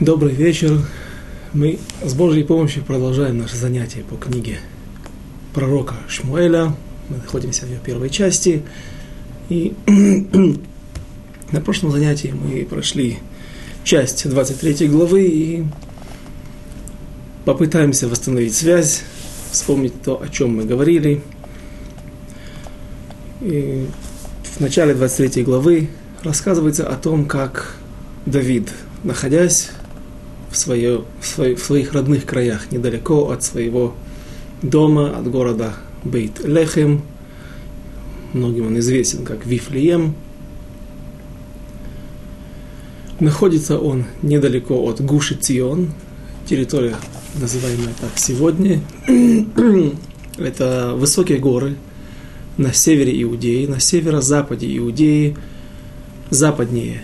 Добрый вечер. Мы с Божьей помощью продолжаем наше занятие по книге пророка Шмуэля. Мы находимся в ее первой части. И на прошлом занятии мы прошли часть 23 главы и попытаемся восстановить связь, вспомнить то, о чем мы говорили. И в начале 23 главы рассказывается о том, как Давид, находясь в, свое, в, свой, в своих родных краях, недалеко от своего дома, от города Бейт-Лехем. Многим он известен как Вифлеем. Находится он недалеко от Гуши Цион, территория, называемая так сегодня. Это высокие горы на севере Иудеи, на северо-западе Иудеи, западнее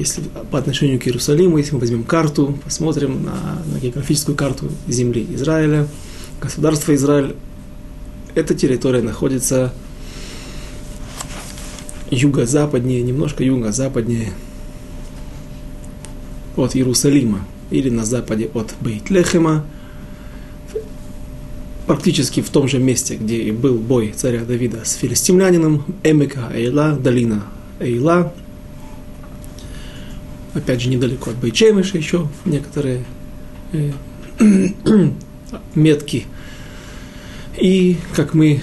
если по отношению к Иерусалиму, если мы возьмем карту, посмотрим на, на географическую карту земли Израиля, государство Израиль, эта территория находится юго-западнее, немножко юго-западнее от Иерусалима или на западе от Бейт-Лехема, практически в том же месте, где и был бой царя Давида с филистимлянином, Эмека Эйла, долина Эйла, опять же, недалеко от Байчемыша еще некоторые э, метки. И, как мы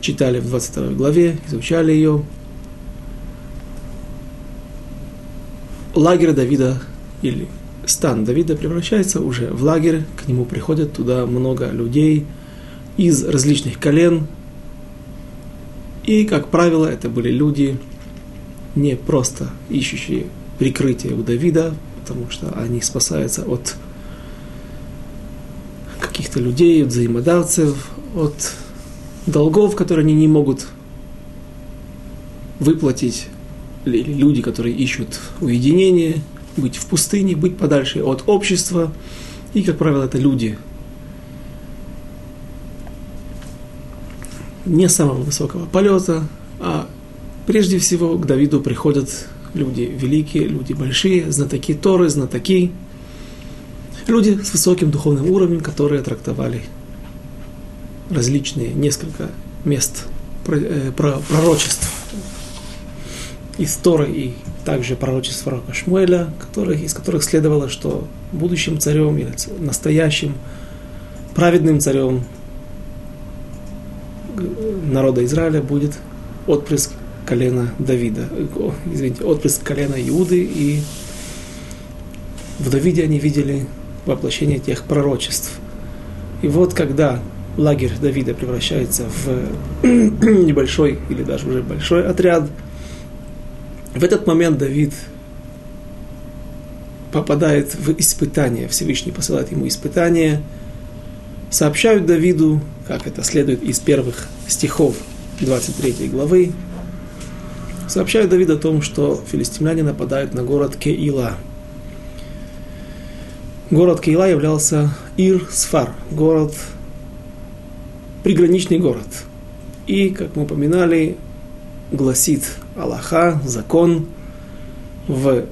читали в 22 главе, изучали ее, лагерь Давида или стан Давида превращается уже в лагерь, к нему приходят туда много людей из различных колен, и, как правило, это были люди, не просто ищущие прикрытие у Давида, потому что они спасаются от каких-то людей, от взаимодавцев, от долгов, которые они не могут выплатить, или люди, которые ищут уединение, быть в пустыне, быть подальше от общества. И, как правило, это люди не самого высокого полета, а прежде всего к Давиду приходят люди великие, люди большие, знатоки Торы, знатоки, люди с высоким духовным уровнем, которые трактовали различные, несколько мест э, пророчеств. Из Торы и также пророчеств пророка Шмуэля, которых, из которых следовало, что будущим царем или настоящим праведным царем народа Израиля будет отпрыск колена Давида, извините, отпрыск колена Иуды, и в Давиде они видели воплощение тех пророчеств. И вот когда лагерь Давида превращается в небольшой или даже уже большой отряд, в этот момент Давид попадает в испытание, Всевышний посылает ему испытание, сообщают Давиду, как это следует из первых стихов 23 главы, сообщает Давид о том, что филистимляне нападают на город Кеила. Город Кеила являлся Ир-Сфар, город, приграничный город. И, как мы упоминали, гласит Аллаха, закон в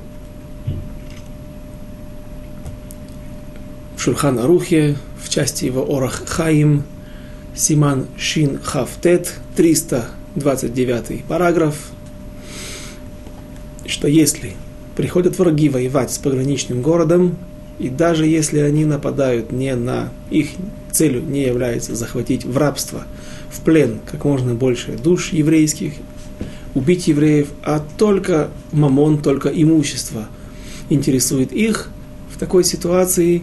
Шурхан Арухе, в части его Орах Хаим, Симан Шин Хафтет, 329 параграф, что если приходят враги воевать с пограничным городом, и даже если они нападают не на их целью не является захватить в рабство, в плен как можно больше душ еврейских, убить евреев, а только мамон, только имущество интересует их, в такой ситуации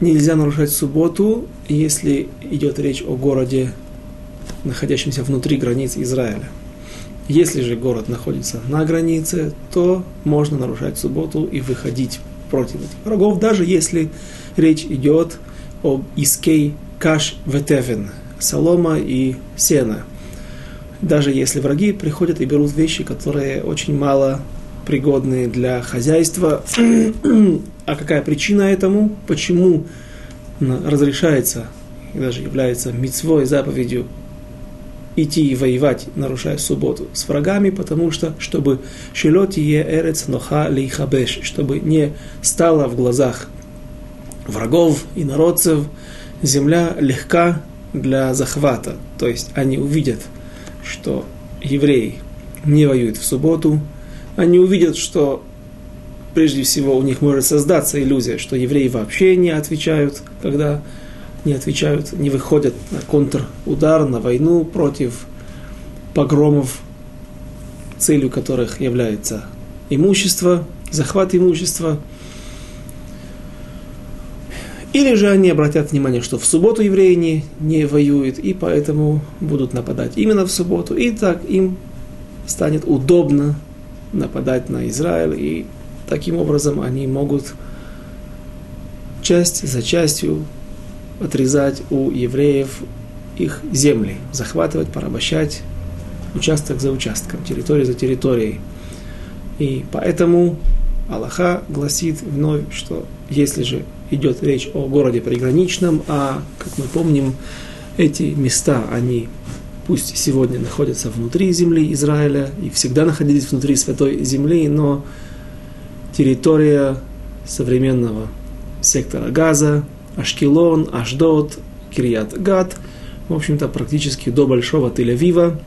нельзя нарушать субботу, если идет речь о городе, находящемся внутри границ Израиля. Если же город находится на границе, то можно нарушать субботу и выходить против этих врагов, даже если речь идет об искей каш ветевен, солома и сена. Даже если враги приходят и берут вещи, которые очень мало пригодны для хозяйства. а какая причина этому? Почему разрешается и даже является мецвой заповедью идти и воевать, нарушая субботу с врагами, потому что, чтобы шелотие эрец ноха лейхабеш, чтобы не стало в глазах врагов и народцев земля легка для захвата. То есть они увидят, что евреи не воюют в субботу, они увидят, что прежде всего у них может создаться иллюзия, что евреи вообще не отвечают, когда не отвечают, не выходят на контрудар, на войну против погромов, целью которых является имущество, захват имущества. Или же они обратят внимание, что в субботу евреи не, не воюют, и поэтому будут нападать именно в субботу, и так им станет удобно нападать на Израиль, и таким образом они могут часть за частью отрезать у евреев их земли, захватывать, порабощать участок за участком, территорию за территорией. И поэтому Аллаха гласит вновь, что если же идет речь о городе приграничном, а, как мы помним, эти места, они пусть сегодня находятся внутри земли Израиля и всегда находились внутри святой земли, но территория современного сектора Газа, Ашкелон, Ашдот, Кирият Гат, в общем-то, практически до Большого Тель-Авива,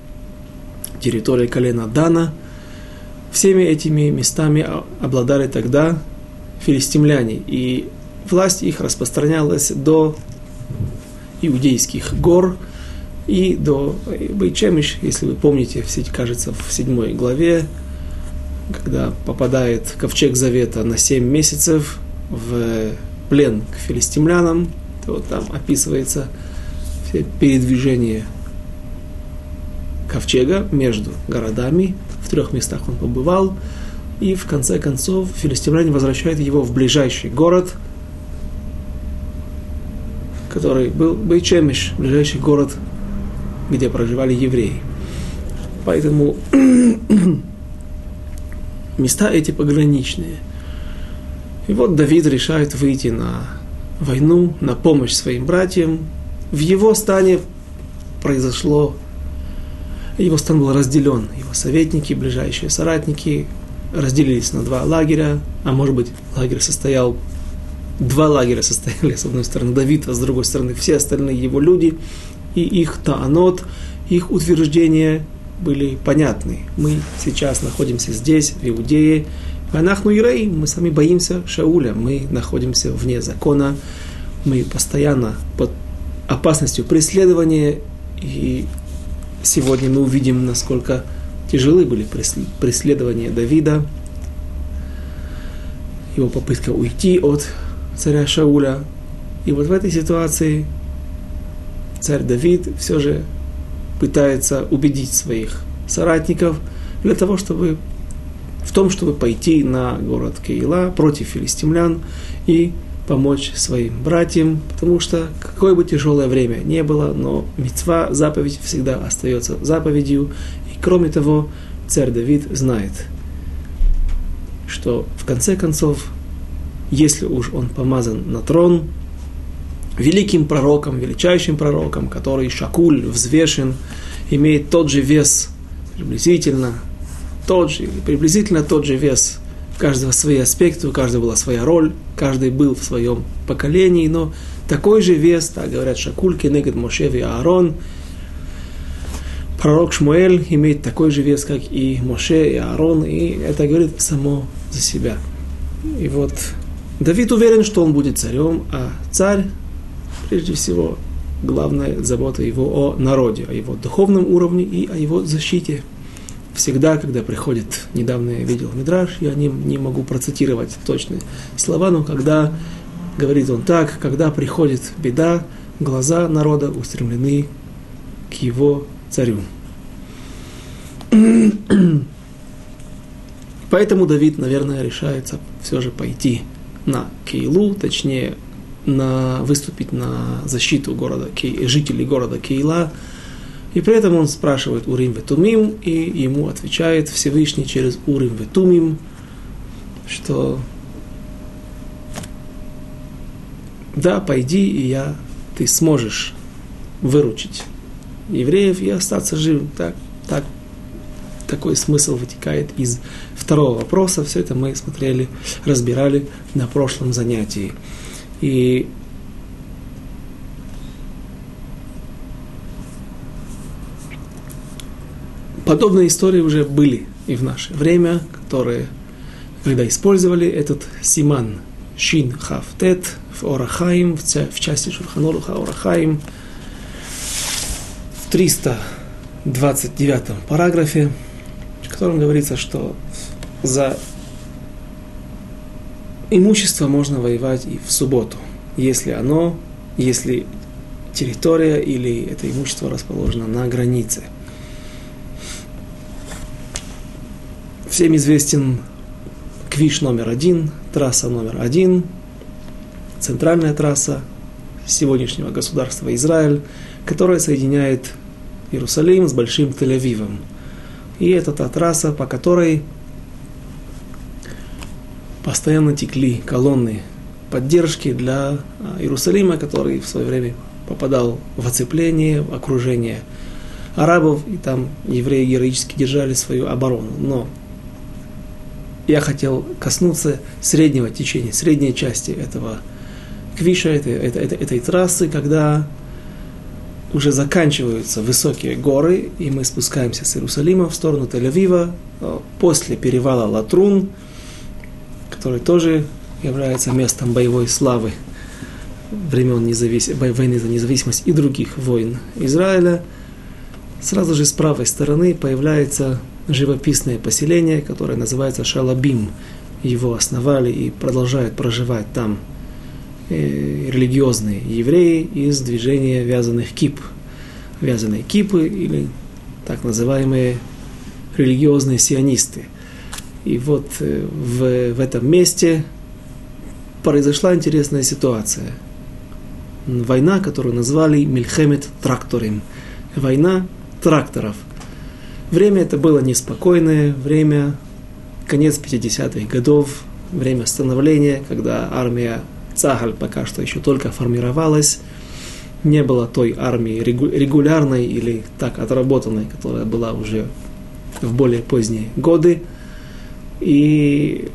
территория колена Дана. Всеми этими местами обладали тогда филистимляне, и власть их распространялась до иудейских гор и до Бейчемиш, если вы помните, кажется, в седьмой главе, когда попадает ковчег завета на семь месяцев в плен к филистимлянам, то там описывается все передвижение ковчега между городами. В трех местах он побывал. И в конце концов филистимляне возвращают его в ближайший город, который был Бейчемиш, ближайший город, где проживали евреи. Поэтому места эти пограничные – и вот Давид решает выйти на войну, на помощь своим братьям. В его стане произошло, его стан был разделен. Его советники, ближайшие соратники разделились на два лагеря, а может быть лагерь состоял, два лагеря состояли, с одной стороны Давид, а с другой стороны все остальные его люди, и их таанот, их утверждения были понятны. Мы сейчас находимся здесь, в Иудее, Анахну Ирей, мы сами боимся Шауля, мы находимся вне закона, мы постоянно под опасностью преследования, и сегодня мы увидим, насколько тяжелы были преследования Давида, его попытка уйти от царя Шауля. И вот в этой ситуации царь Давид все же пытается убедить своих соратников для того, чтобы в том, чтобы пойти на город Кейла против филистимлян и помочь своим братьям, потому что какое бы тяжелое время не было, но мецва, заповедь всегда остается заповедью. И кроме того, царь Давид знает, что в конце концов, если уж он помазан на трон, великим пророком, величайшим пророком, который шакуль, взвешен, имеет тот же вес приблизительно, тот же, приблизительно тот же вес. У каждого свои аспекты, у каждого была своя роль, каждый был в своем поколении, но такой же вес, так говорят Шакульки, Негед Мошев и Аарон. Пророк Шмуэль имеет такой же вес, как и Моше и Аарон, и это говорит само за себя. И вот Давид уверен, что он будет царем, а царь, прежде всего, главная забота его о народе, о его духовном уровне и о его защите – всегда, когда приходит, недавно я видел Мидраш, я не, не могу процитировать точные слова, но когда говорит он так, когда приходит беда, глаза народа устремлены к его царю. Поэтому Давид, наверное, решается все же пойти на Кейлу, точнее, на, выступить на защиту города, жителей города Кейла, и при этом он спрашивает Урим Ветумим, и ему отвечает Всевышний через Урим Ветумим, что да, пойди, и я, ты сможешь выручить евреев и остаться живым. Так, так, такой смысл вытекает из второго вопроса. Все это мы смотрели, разбирали на прошлом занятии. И подобные истории уже были и в наше время, которые, когда использовали этот симан шин хав тет в Орахаим, в части Шурханолуха Орахаим, в 329 параграфе, в котором говорится, что за имущество можно воевать и в субботу, если оно, если территория или это имущество расположено на границе. Всем известен Квиш номер один, трасса номер один, центральная трасса сегодняшнего государства Израиль, которая соединяет Иерусалим с Большим Тель-Авивом. И это та трасса, по которой постоянно текли колонны поддержки для а, Иерусалима, который в свое время попадал в оцепление, в окружение арабов, и там евреи героически держали свою оборону. Но я хотел коснуться среднего течения, средней части этого квиша, этой, этой, этой, этой трассы, когда уже заканчиваются высокие горы, и мы спускаемся с Иерусалима в сторону Тель-Авива, э, после перевала Латрун, который тоже является местом боевой славы времен независ... войны за независимость и других войн Израиля. Сразу же с правой стороны появляется живописное поселение, которое называется Шалабим. Его основали и продолжают проживать там э, религиозные евреи из движения вязаных кип. Вязаные кипы или так называемые религиозные сионисты. И вот э, в, в этом месте произошла интересная ситуация. Война, которую назвали Мильхемет Тракторим. Война тракторов – Время это было неспокойное, время конец 50-х годов, время становления, когда армия Цагаль пока что еще только формировалась, не было той армии регулярной или так отработанной, которая была уже в более поздние годы. И,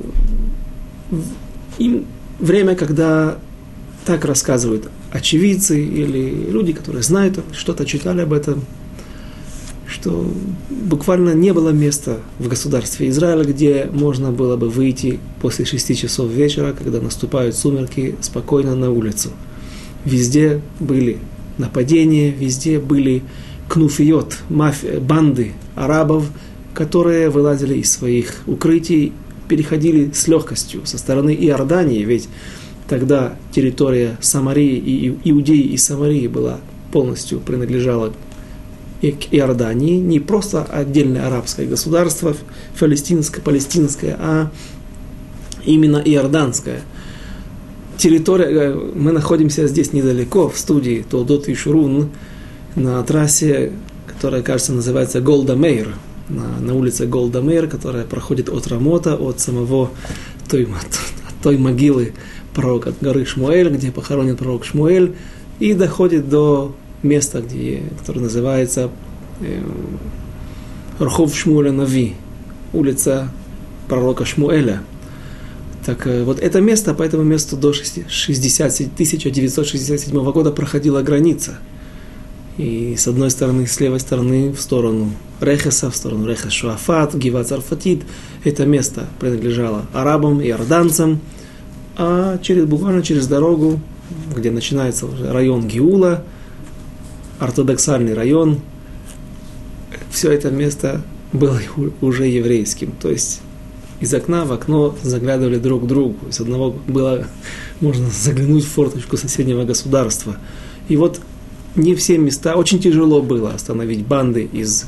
и время, когда так рассказывают очевидцы или люди, которые знают, что-то читали об этом, что буквально не было места в государстве Израиля, где можно было бы выйти после шести часов вечера, когда наступают сумерки, спокойно на улицу. Везде были нападения, везде были кнуфиот, мафия, банды арабов, которые вылазили из своих укрытий, переходили с легкостью со стороны Иордании, ведь тогда территория Самарии и Иудеи и Самарии была полностью принадлежала и к Иордании, не просто отдельное арабское государство, палестинское, палестинское, а именно иорданское. Территория, э, мы находимся здесь недалеко, в студии Толдот и Шурун, на трассе, которая, кажется, называется Голда Мейр, на, на улице Голда Мейр, которая проходит от Рамота, от самого той, от той могилы пророка горы Шмуэль, где похоронен пророк Шмуэль, и доходит до место, где, которое называется э, Рхов Шмуэля Нави, улица пророка Шмуэля. Так э, вот это место, по этому месту до 60, 1967 года проходила граница. И с одной стороны, с левой стороны, в сторону Рехеса, в сторону Рехес Шуафат, Гива Царфатит, это место принадлежало арабам и иорданцам, а через, буквально через дорогу, где начинается район Гиула, ортодоксальный район, все это место было уже еврейским. То есть из окна в окно заглядывали друг к другу. Из одного было можно заглянуть в форточку соседнего государства. И вот не все места, очень тяжело было остановить банды из,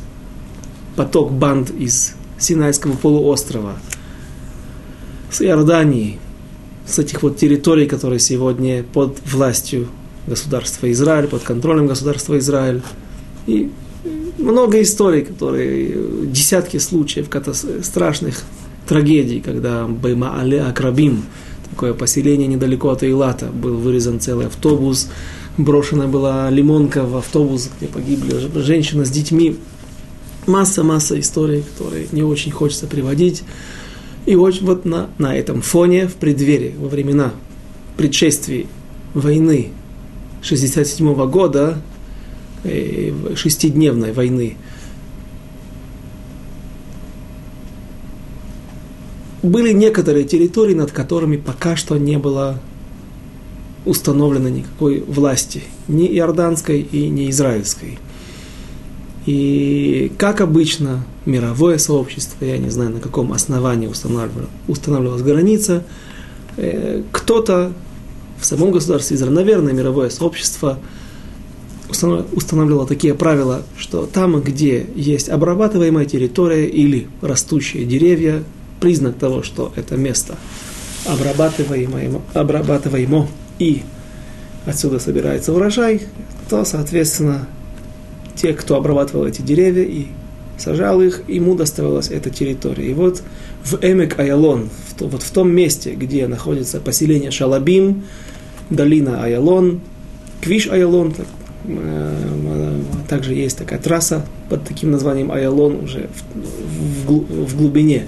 поток банд из Синайского полуострова, с Иордании, с этих вот территорий, которые сегодня под властью государства Израиль, под контролем государства Израиль. И много историй, которые, десятки случаев страшных трагедий, когда Байма Але Акрабим, такое поселение недалеко от Эйлата, был вырезан целый автобус, брошена была лимонка в автобус, где погибли женщина с детьми. Масса-масса историй, которые не очень хочется приводить. И вот, вот на, на этом фоне, в преддверии, во времена предшествий войны 67 года, э, шестидневной войны, были некоторые территории, над которыми пока что не было установлено никакой власти, ни иорданской и ни израильской. И как обычно, мировое сообщество, я не знаю, на каком основании устанавливалась граница, э, кто-то в самом государстве Израиль, наверное, мировое сообщество устанавливало такие правила, что там, где есть обрабатываемая территория или растущие деревья, признак того, что это место обрабатываемо, обрабатываемо и отсюда собирается урожай, то, соответственно, те, кто обрабатывал эти деревья и сажал их, ему доставалась эта территория. И вот в Эмек Аялон, в, то, вот в том месте, где находится поселение Шалабим, долина Аялон, Квиш Аялон, так, э, также есть такая трасса под таким названием Аялон уже в, в, в глубине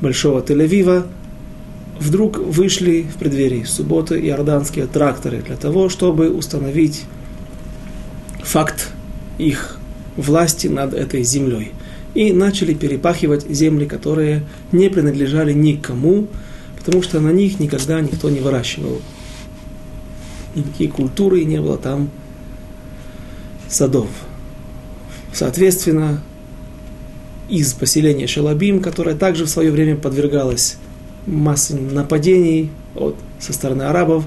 Большого Тель-Авива, вдруг вышли в преддверии субботы иорданские тракторы для того, чтобы установить факт их власти над этой землей. И начали перепахивать земли, которые не принадлежали никому, потому что на них никогда никто не выращивал. Никакие культуры, и не было там садов. Соответственно, из поселения Шалабим, которое также в свое время подвергалось массе нападений от, со стороны арабов,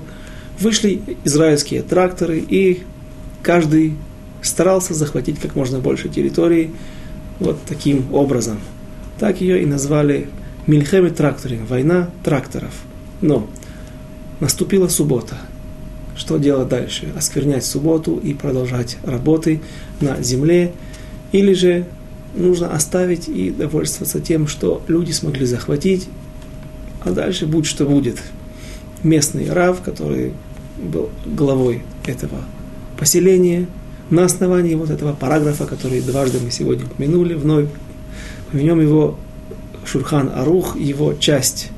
вышли израильские тракторы, и каждый старался захватить как можно больше территории вот таким образом. Так ее и назвали Мильхеми тракторы, война тракторов. Но наступила суббота. Что делать дальше? Осквернять субботу и продолжать работы на земле, или же нужно оставить и довольствоваться тем, что люди смогли захватить, а дальше будь что будет. Местный рав, который был главой этого поселения, на основании вот этого параграфа, который дважды мы сегодня упомянули, вновь поменем его Шурхан Арух, его часть,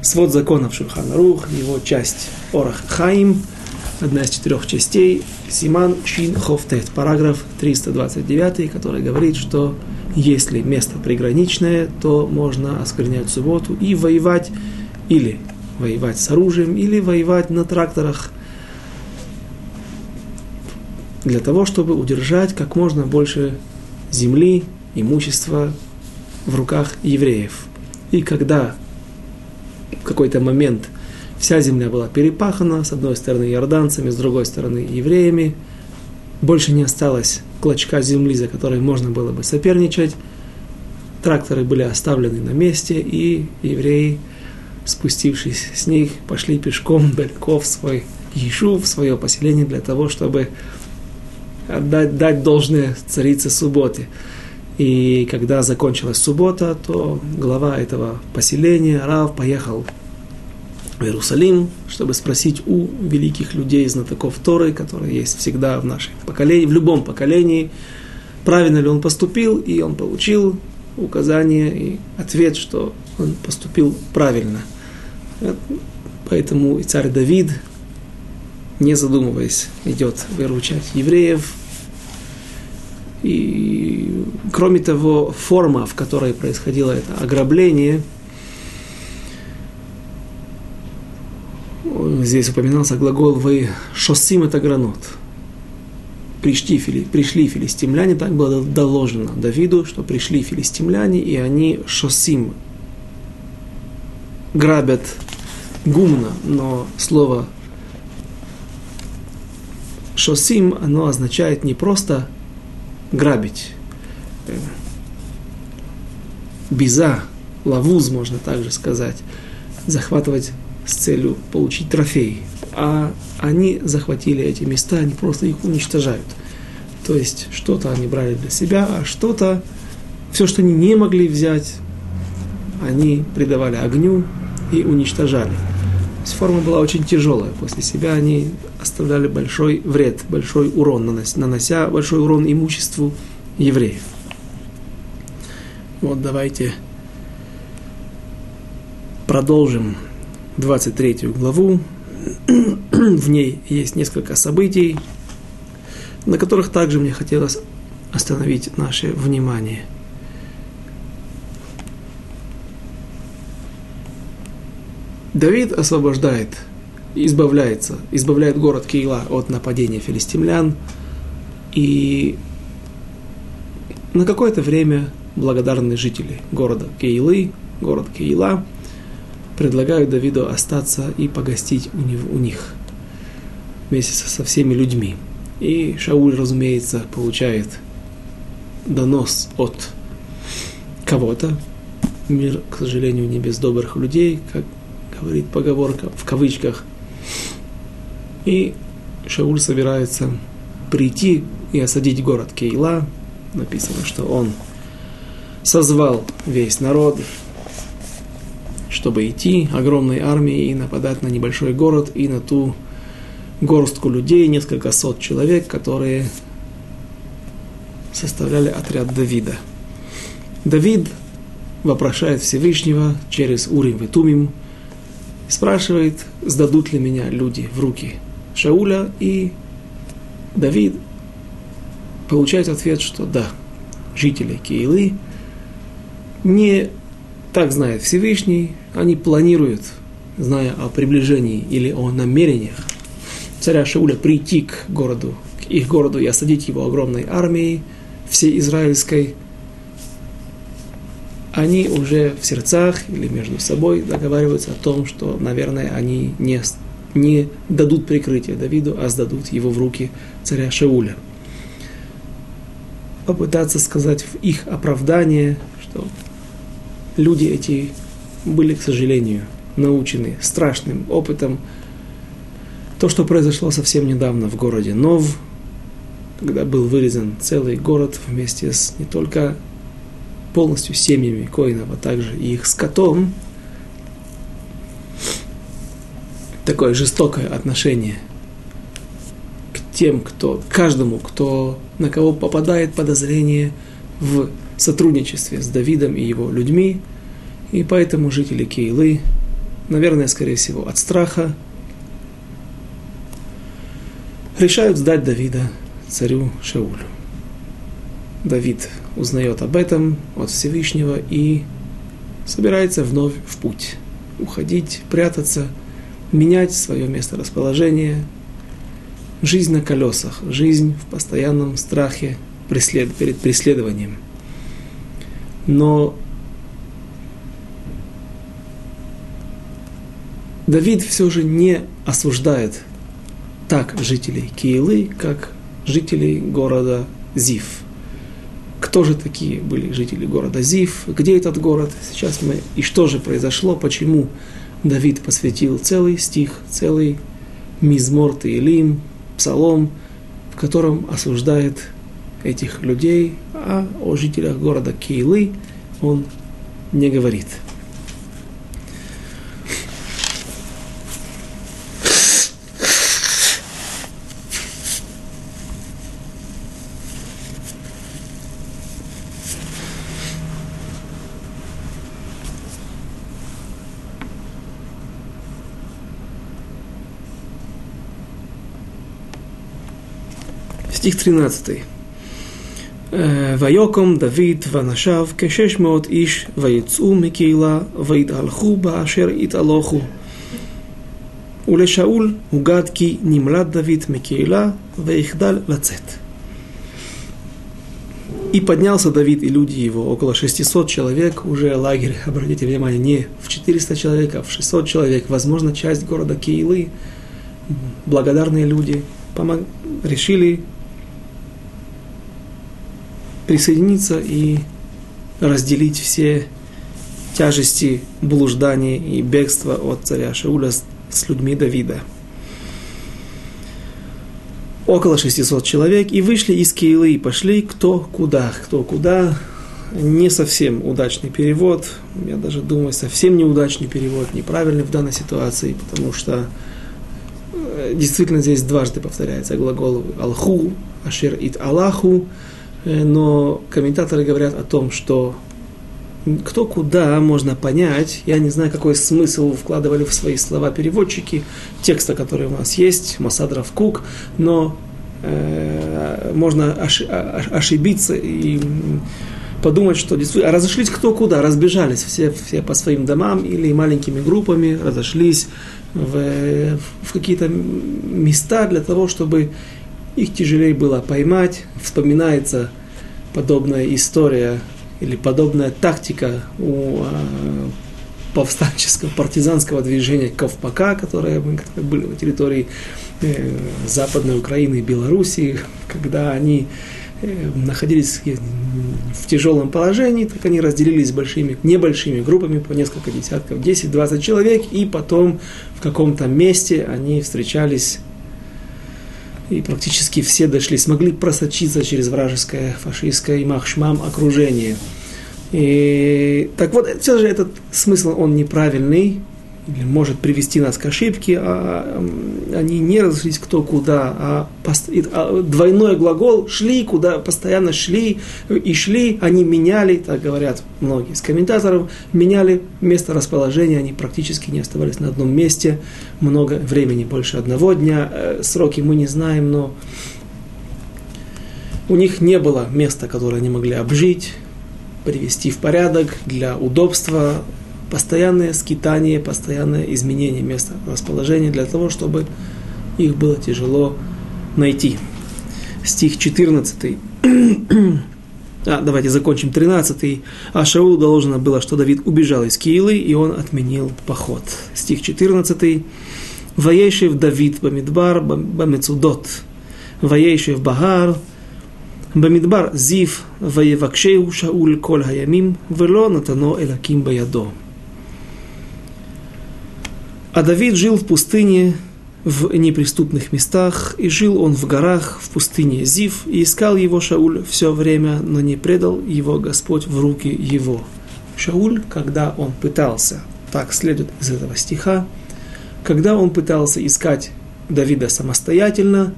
свод законов Шурхан Арух, его часть Орах Хаим, одна из четырех частей, Симан Чин Хофтет, параграф 329, который говорит, что если место приграничное, то можно осквернять субботу и воевать или воевать с оружием, или воевать на тракторах для того, чтобы удержать как можно больше земли, имущества в руках евреев. И когда в какой-то момент вся земля была перепахана, с одной стороны иорданцами, с другой стороны евреями, больше не осталось клочка земли, за которой можно было бы соперничать. Тракторы были оставлены на месте, и евреи, спустившись с них, пошли пешком далеко в свой Ишу, в свое поселение для того, чтобы отдать, дать должное царице субботы. И когда закончилась суббота, то глава этого поселения, Рав, поехал в Иерусалим, чтобы спросить у великих людей, знатоков Торы, которые есть всегда в нашем поколении, в любом поколении, правильно ли он поступил, и он получил указание и ответ, что он поступил правильно. Поэтому и царь Давид, не задумываясь, идет выручать евреев. И кроме того, форма, в которой происходило это ограбление – здесь упоминался глагол «вы шоссим это гранот». Пришли, фили, пришли филистимляне, так было доложено Давиду, что пришли филистимляне, и они шоссим грабят гумно, но слово шосим, оно означает не просто грабить. Биза, лавуз, можно также сказать, захватывать с целью получить трофей, а они захватили эти места, они просто их уничтожают. То есть что-то они брали для себя, а что-то, все, что они не могли взять, они придавали огню и уничтожали. форма была очень тяжелая. После себя они оставляли большой вред, большой урон, нанося большой урон имуществу евреев. Вот давайте продолжим 23 главу. В ней есть несколько событий, на которых также мне хотелось остановить наше внимание. Давид освобождает, избавляется, избавляет город Кейла от нападения филистимлян. И на какое-то время благодарные жители города Кейлы, город Кейла, предлагают Давиду остаться и погостить у, него, у них вместе со всеми людьми. И Шауль, разумеется, получает донос от кого-то. Мир, к сожалению, не без добрых людей, как говорит поговорка в кавычках. И Шауль собирается прийти и осадить город Кейла. Написано, что он созвал весь народ, чтобы идти огромной армией и нападать на небольшой город и на ту горстку людей, несколько сот человек, которые составляли отряд Давида. Давид вопрошает Всевышнего через Урим и Тумим, спрашивает, сдадут ли меня люди в руки Шауля, и Давид получает ответ, что да, жители Киилы не так знает Всевышний, они планируют, зная о приближении или о намерениях царя Шауля прийти к городу, к их городу и осадить его огромной армией, всей израильской, они уже в сердцах или между собой договариваются о том, что, наверное, они не, не дадут прикрытие Давиду, а сдадут его в руки царя Шауля. Попытаться сказать в их оправдание, что люди эти были, к сожалению, научены страшным опытом. То, что произошло совсем недавно в городе Нов, когда был вырезан целый город вместе с не только полностью семьями коинов, а также и их скотом, такое жестокое отношение к тем, кто, каждому, кто, на кого попадает подозрение в сотрудничестве с Давидом и его людьми, и поэтому жители Кейлы, наверное, скорее всего, от страха, решают сдать Давида царю Шаулю. Давид узнает об этом от Всевышнего и собирается вновь в путь. Уходить, прятаться, менять свое место расположения. Жизнь на колесах, жизнь в постоянном страхе преслед... перед преследованием. Но Давид все же не осуждает так жителей Киилы, как жителей города Зив. Кто же такие были жители города Зив? Где этот город? Сейчас мы... И что же произошло? Почему Давид посвятил целый стих, целый мизмор Таилим, псалом, в котором осуждает этих людей, а о жителях города Кейлы он не говорит – Стих 13. ויוקום דוד ואנשיו כשש מאות איש ויצאו מקהילה ויתהלכו באשר יתהלכו. ולשאול הוגד כי נמלט דוד מקהילה ויחדל לצאת. И поднялся Давид и люди его, около 600 человек, уже лагерь, обратите внимание, не в 400 человек, а в 600 человек, возможно, часть города Киилы, благодарные люди, помог, решили присоединиться и разделить все тяжести блуждания и бегства от царя Шауля с, людьми Давида. Около 600 человек и вышли из Киилы и пошли кто куда, кто куда. не совсем удачный перевод. Я даже думаю, совсем неудачный перевод, неправильный в данной ситуации, потому что э, действительно здесь дважды повторяется глагол «алху», «ашер ит Аллаху», но комментаторы говорят о том, что кто куда можно понять. Я не знаю, какой смысл вкладывали в свои слова переводчики текста, который у нас есть, Масадров Кук, но э, можно ошибиться и подумать, что действительно разошлись кто куда, разбежались все, все по своим домам или маленькими группами, разошлись в, в какие-то места для того, чтобы их тяжелее было поймать. Вспоминается подобная история или подобная тактика у э, повстанческого партизанского движения Ковпака, которое были на территории э, Западной Украины и Белоруссии, когда они э, находились в тяжелом положении, так они разделились большими, небольшими группами по несколько десятков, 10-20 человек, и потом в каком-то месте они встречались и практически все дошли, смогли просочиться через вражеское, фашистское и махшмам окружение. И, так вот, все же этот смысл, он неправильный, или может привести нас к ошибке, а они не разошлись кто куда, а, пост... а двойной глагол шли, куда постоянно шли и шли, они меняли, так говорят многие из комментаторов, меняли место расположения, они практически не оставались на одном месте много времени, больше одного дня, э, сроки мы не знаем, но у них не было места, которое они могли обжить, привести в порядок для удобства постоянное скитание, постоянное изменение места расположения для того, чтобы их было тяжело найти. Стих 14. а, давайте закончим 13. А Шаулу доложено было, что Давид убежал из Киилы, и он отменил поход. Стих 14. Ваейшев Давид Бамидбар Бамецудот. Ваейшев Багар במדבר זיו, ויבקשהו שאול כל הימים, ולא נתנו אלקים בידו. а Давид жил в пустыне, в неприступных местах, и жил он в горах, в пустыне Зив, и искал его Шауль все время, но не предал его Господь в руки его. Шауль, когда он пытался, так следует из этого стиха, когда он пытался искать Давида самостоятельно,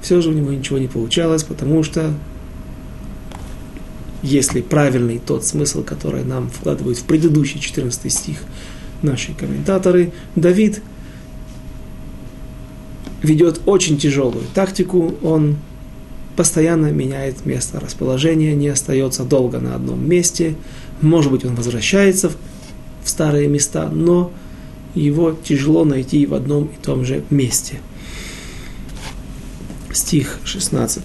все же у него ничего не получалось, потому что если правильный тот смысл, который нам вкладывают в предыдущий 14 стих, наши комментаторы, Давид ведет очень тяжелую тактику, он постоянно меняет место расположения, не остается долго на одном месте, может быть, он возвращается в, старые места, но его тяжело найти в одном и том же месте. Стих 16.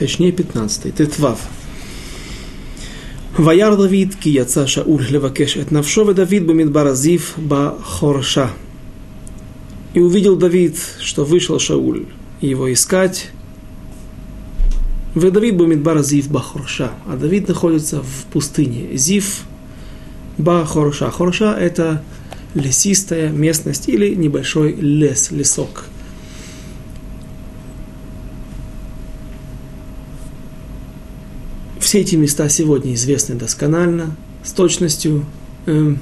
Точнее 15, Тетвав. Ваяр Давид, ки яца Шауль левакеш эт навшо, Давид бамидбар Зив ба хорша. И увидел Давид, что вышел Шауль его искать. В Давид бамидбар Зив ба хорша. А Давид находится в пустыне. Зив ба хорша. Хорша это лесистая местность или небольшой лес, лесок – Все эти места сегодня известны досконально, с точностью. Э,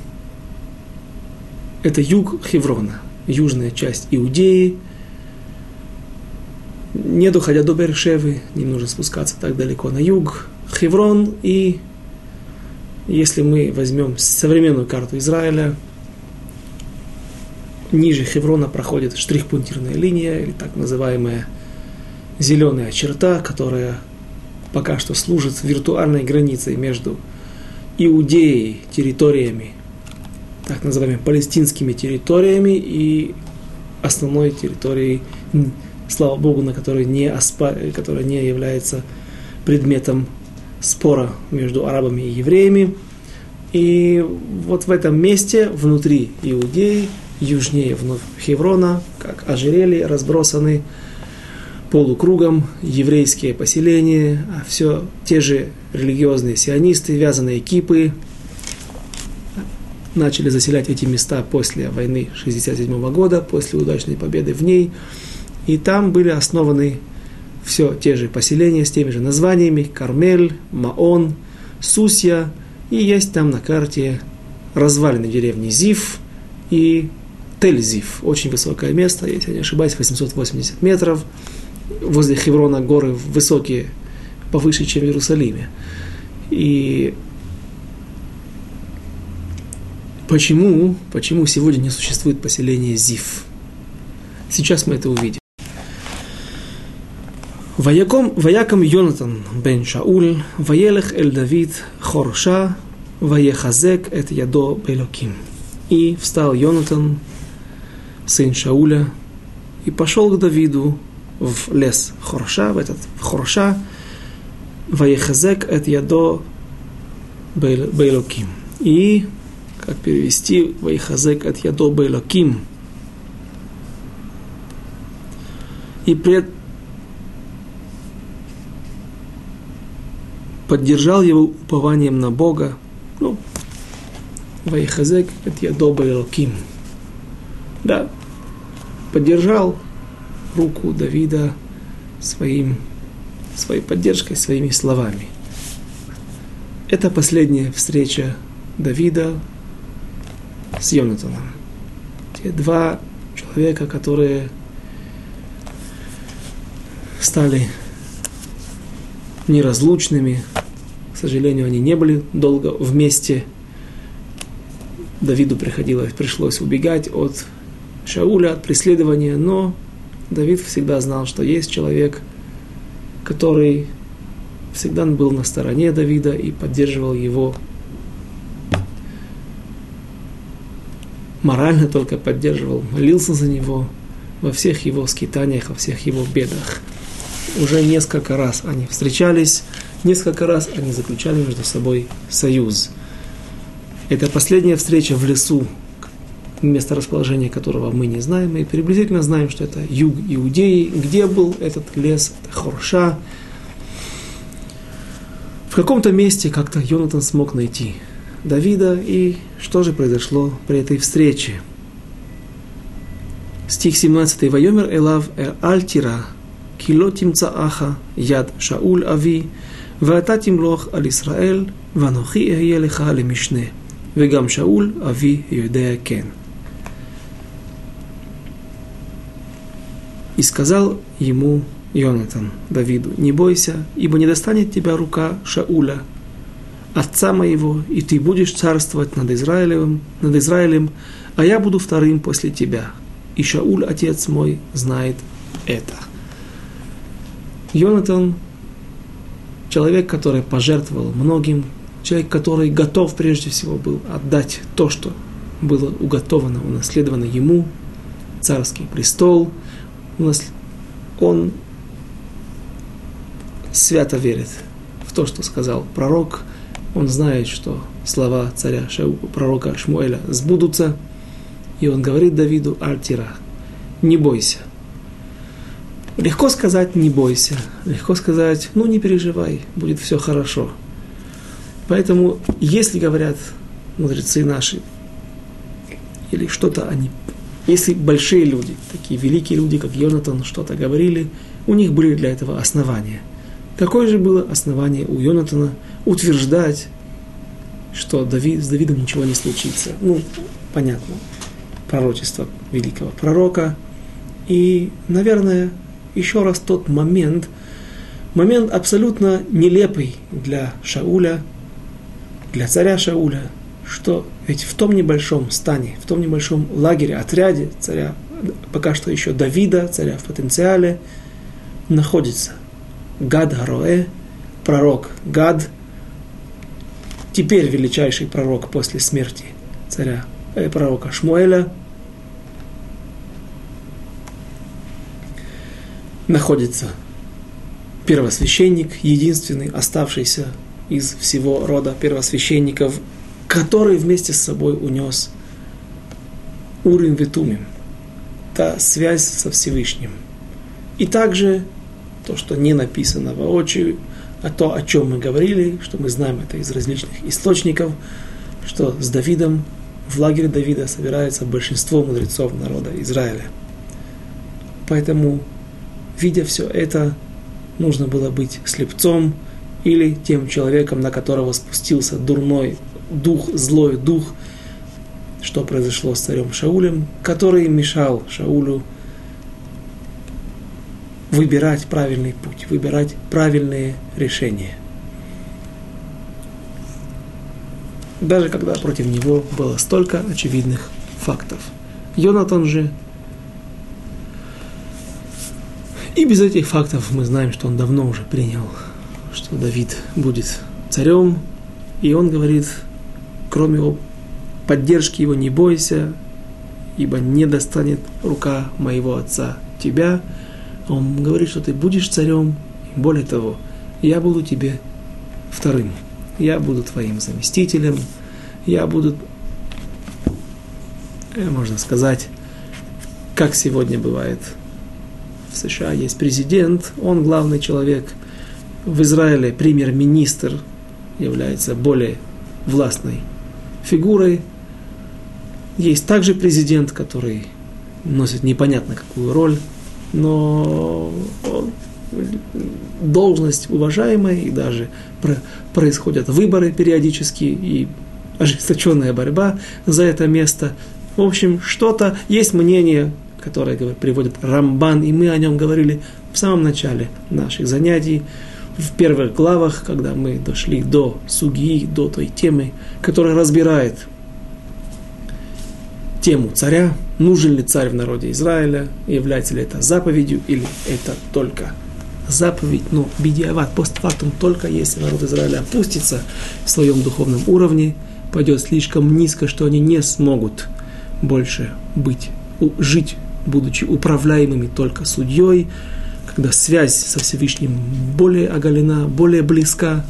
это юг Хеврона, южная часть Иудеи. Не доходя до Бершевы, не нужно спускаться так далеко на юг. Хеврон и, если мы возьмем современную карту Израиля, ниже Хеврона проходит штрих-пунктирная линия, или так называемая зеленая черта, которая пока что служит виртуальной границей между Иудеей, территориями, так называемыми палестинскими территориями и основной территорией, слава Богу, на которой не, оспа... которая не является предметом спора между арабами и евреями. И вот в этом месте, внутри Иудеи, южнее вновь Хеврона, как ожерелье, разбросаны полукругом еврейские поселения, а все те же религиозные сионисты, вязаные кипы, начали заселять эти места после войны 67 года, после удачной победы в ней. И там были основаны все те же поселения с теми же названиями Кармель, Маон, Сусья. И есть там на карте развалины деревни Зив и Тель-Зив. Очень высокое место, если я не ошибаюсь, 880 метров. Возле Хеврона горы высокие, повыше, чем в Иерусалиме. И почему, почему сегодня не существует поселение Зив? Сейчас мы это увидим. Ваяком, ваяком Йонатан бен Шауль, ваелех эль Давид хорша, ваехазек эт ядо белоким. И встал Йонатан, сын Шауля, и пошел к Давиду в лес Хорша, в этот в Хорша, ваехазек эт ядо белоким. И, как перевести, ваехазек эт ядо белоким. И пред поддержал его упованием на Бога. Ну, Вайхазек, это я добрый Локим. Да, поддержал руку Давида своим, своей поддержкой, своими словами. Это последняя встреча Давида с Йонатаном. Те два человека, которые стали неразлучными. К сожалению, они не были долго вместе. Давиду приходилось, пришлось убегать от Шауля, от преследования, но Давид всегда знал, что есть человек, который всегда был на стороне Давида и поддерживал его. Морально только поддерживал, молился за него во всех его скитаниях, во всех его бедах. Уже несколько раз они встречались, несколько раз они заключали между собой союз. Это последняя встреча в лесу, место расположения которого мы не знаем, и приблизительно знаем, что это юг Иудеи. Где был этот лес? Это Хорша. В каком-то месте как-то Йонатан смог найти Давида, и что же произошло при этой встрече? Стих 17. «Вайомер Элав Альтира כי לא תמצאך יד שאול אבי, ואתה תמלוך על ישראל, ואנוכי אהיה לך למשנה. וגם שאול אבי יודע כן. И сказал ему Йонатан, Давиду, не бойся, ибо не достанет тебя рука Шауля, отца моего, и ты будешь царствовать над Израилем, над Израилем, а я буду вторым после тебя. И Шауль, отец мой, знает это. Йонатан – человек, который пожертвовал многим, человек, который готов прежде всего был отдать то, что было уготовано, унаследовано ему, царский престол. Он свято верит в то, что сказал пророк. Он знает, что слова царя пророка Шмуэля сбудутся. И он говорит Давиду Альтира, не бойся, Легко сказать «не бойся», легко сказать «ну не переживай, будет все хорошо». Поэтому, если говорят мудрецы наши, или что-то они, если большие люди, такие великие люди, как Йонатан, что-то говорили, у них были для этого основания. Какое же было основание у Йонатана утверждать, что Давид, с Давидом ничего не случится? Ну, понятно, пророчество великого пророка. И, наверное, еще раз тот момент, момент абсолютно нелепый для Шауля, для царя Шауля, что ведь в том небольшом стане, в том небольшом лагере, отряде царя, пока что еще Давида, царя в потенциале, находится Гад Гароэ, пророк Гад, теперь величайший пророк после смерти царя, э, пророка Шмуэля, находится первосвященник, единственный оставшийся из всего рода первосвященников, который вместе с собой унес Урим Витумим, та связь со Всевышним. И также то, что не написано воочию, а то, о чем мы говорили, что мы знаем это из различных источников, что с Давидом в лагере Давида собирается большинство мудрецов народа Израиля. Поэтому, видя все это, нужно было быть слепцом или тем человеком, на которого спустился дурной дух, злой дух, что произошло с царем Шаулем, который мешал Шаулю выбирать правильный путь, выбирать правильные решения. Даже когда против него было столько очевидных фактов. Йонатан же и без этих фактов мы знаем, что он давно уже принял, что Давид будет царем, и он говорит, кроме его поддержки его не бойся, ибо не достанет рука моего отца тебя, он говорит, что ты будешь царем, более того, я буду тебе вторым. Я буду твоим заместителем, я буду, э, можно сказать, как сегодня бывает. В США есть президент, он главный человек. В Израиле премьер-министр является более властной фигурой. Есть также президент, который носит непонятно какую роль но должность уважаемая, и даже происходят выборы периодически, и ожесточенная борьба за это место. В общем, что-то, есть мнение, которое приводит Рамбан, и мы о нем говорили в самом начале наших занятий, в первых главах, когда мы дошли до суги, до той темы, которая разбирает тему царя, нужен ли царь в народе Израиля, является ли это заповедью или это только заповедь, но бедиават, постфактум, только если народ Израиля опустится в своем духовном уровне, пойдет слишком низко, что они не смогут больше быть, жить, будучи управляемыми только судьей, когда связь со Всевышним более оголена, более близка,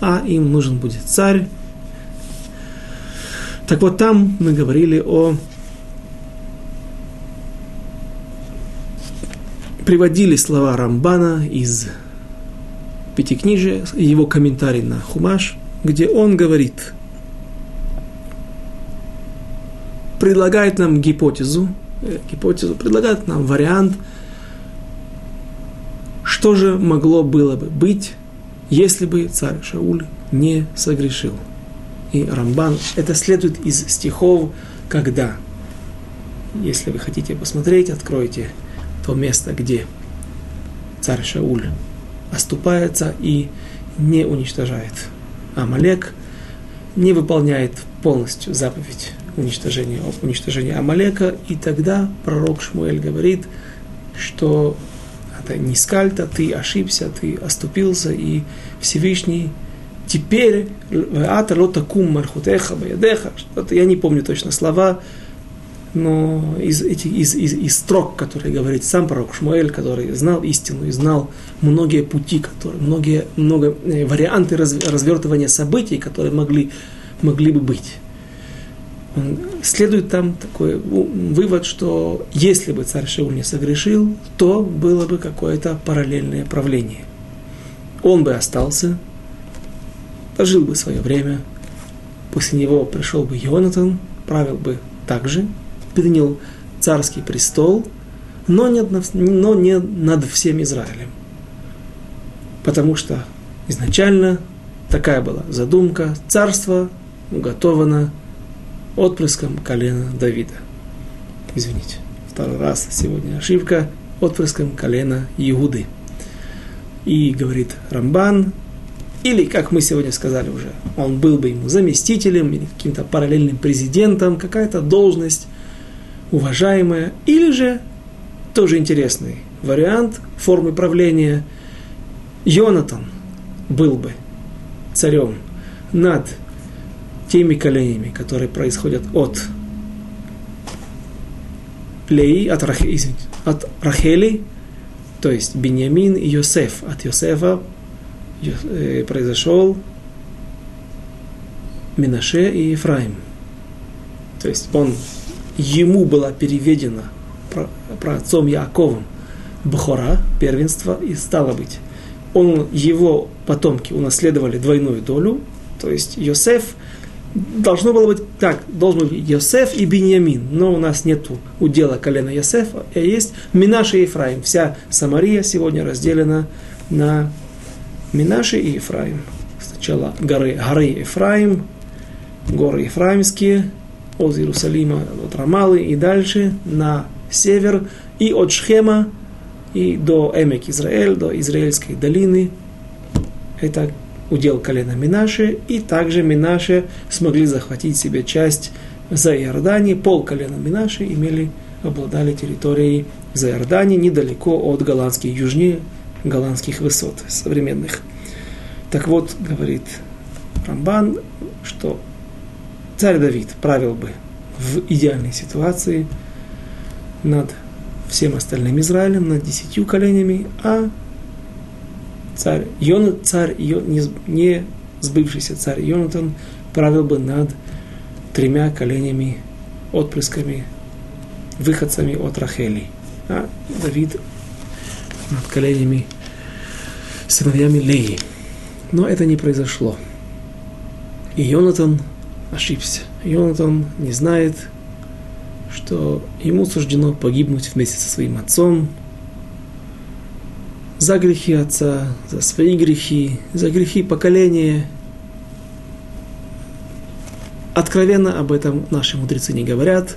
а им нужен будет царь. Так вот там мы говорили о приводили слова Рамбана из Пятикнижия, его комментарий на Хумаш, где он говорит, предлагает нам гипотезу, э, гипотезу, предлагает нам вариант, что же могло было бы быть, если бы царь Шауль не согрешил. И Рамбан, это следует из стихов, когда, если вы хотите посмотреть, откройте то место, где царь Шауль оступается и не уничтожает. Амалек не выполняет полностью заповедь уничтожения, уничтожения Амалека, и тогда пророк Шмуэль говорит, что это не скальта, ты ошибся, ты оступился, и Всевышний теперь, ата лотакум мархутеха баядеха, я не помню точно слова, но из, этих, из, из, из строк, которые говорит сам пророк Шмуэль, который знал истину и знал многие пути, которые, многие, много э, варианты раз, развертывания событий, которые могли, могли бы быть. Следует там такой вывод, что если бы царь Шауль не согрешил, то было бы какое-то параллельное правление. Он бы остался, пожил бы свое время, после него пришел бы Йонатан, правил бы также, принял царский престол, но не, но не над всем Израилем. Потому что изначально такая была задумка, царство уготовано отпрыском колена Давида. Извините, второй раз сегодня ошибка, отпрыском колена Иуды. И говорит Рамбан, или, как мы сегодня сказали уже, он был бы ему заместителем или каким-то параллельным президентом, какая-то должность, уважаемая, или же тоже интересный вариант формы правления. Йонатан был бы царем над теми коленями, которые происходят от Леи, от, Рах, извините, от Рахели, то есть Беньямин и Йосеф. От Йосефа э, произошел Минаше и Ефраим. То есть он ему была переведена про, про отцом Яковом Бахора, первенство, и стало быть, он, его потомки унаследовали двойную долю, то есть Йосеф должно было быть так, должен быть Йосеф и Беньямин, но у нас нет удела колена Йосефа, а есть Минаши и Ефраим. Вся Самария сегодня разделена на Минаши и Ефраим. Сначала горы, горы Ефраим, горы Ефраимские, от Иерусалима, от Рамалы и дальше на север, и от Шхема и до Эмек Израиль, до Израильской долины. Это удел колена Минаши, и также Минаши смогли захватить себе часть за Иордании, пол колена Минаши имели, обладали территорией за Иордании, недалеко от голландских, южнее голландских высот современных. Так вот, говорит Рамбан, что царь Давид правил бы в идеальной ситуации над всем остальным Израилем, над десятью коленями, а царь, Йон, царь не, не сбывшийся царь Йонатан правил бы над тремя коленями, отпрысками, выходцами от Рахели. А Давид над коленями сыновьями Леи. Но это не произошло. И Йонатан ошибся. Йонатан не знает, что ему суждено погибнуть вместе со своим отцом, за грехи отца, за свои грехи, за грехи поколения. Откровенно об этом наши мудрецы не говорят.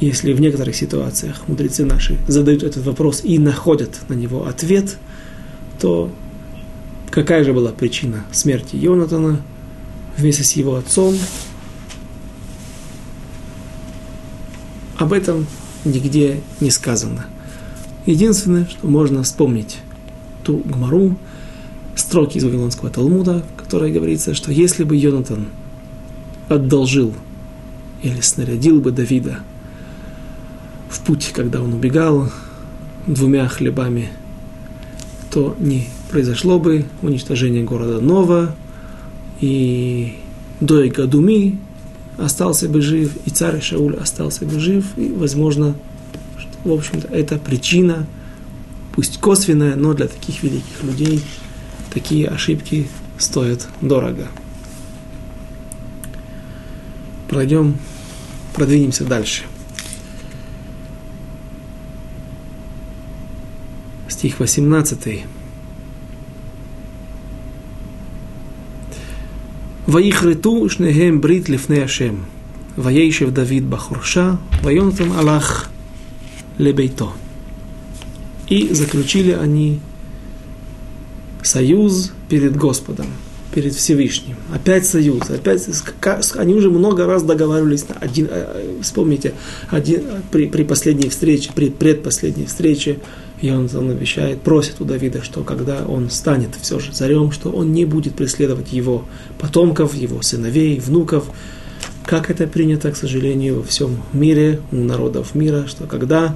Если в некоторых ситуациях мудрецы наши задают этот вопрос и находят на него ответ, то какая же была причина смерти Йонатана вместе с его отцом? Об этом нигде не сказано – Единственное, что можно вспомнить ту гмару, строки из Вавилонского Талмуда, в которой говорится, что если бы Йонатан одолжил или снарядил бы Давида в путь, когда он убегал двумя хлебами, то не произошло бы уничтожение города Нова, и Дойга Думи остался бы жив, и царь Шауль остался бы жив, и, возможно, в общем-то, это причина, пусть косвенная, но для таких великих людей такие ошибки стоят дорого. Пройдем, продвинемся дальше. Стих 18. Ваихрету шнегем брит лифне Ашем. Ваейшев Давид Бахурша. Вайонатан Аллах лебейто. И заключили они союз перед Господом, перед Всевышним. Опять союз, опять они уже много раз договаривались. Один, э, вспомните, один, при, при последней встрече, при предпоследней встрече, и он, он обещает, просит у Давида, что когда он станет все же царем, что он не будет преследовать его потомков, его сыновей, внуков, как это принято, к сожалению, во всем мире, у народов мира, что когда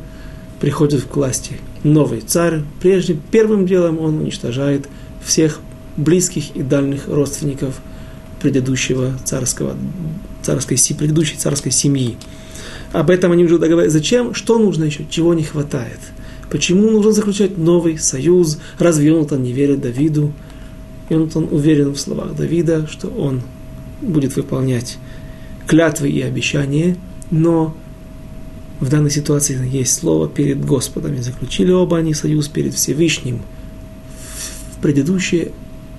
приходит к власти новый царь, прежде первым делом он уничтожает всех близких и дальних родственников предыдущего царского, царской, предыдущей царской семьи. Об этом они уже договорились. Зачем? Что нужно еще? Чего не хватает? Почему нужно заключать новый союз? Разве Йонатан не верит Давиду? Йонатан уверен в словах Давида, что он будет выполнять клятвы и обещания, но в данной ситуации есть слово перед Господом. И заключили оба они союз перед Всевышним. В предыдущие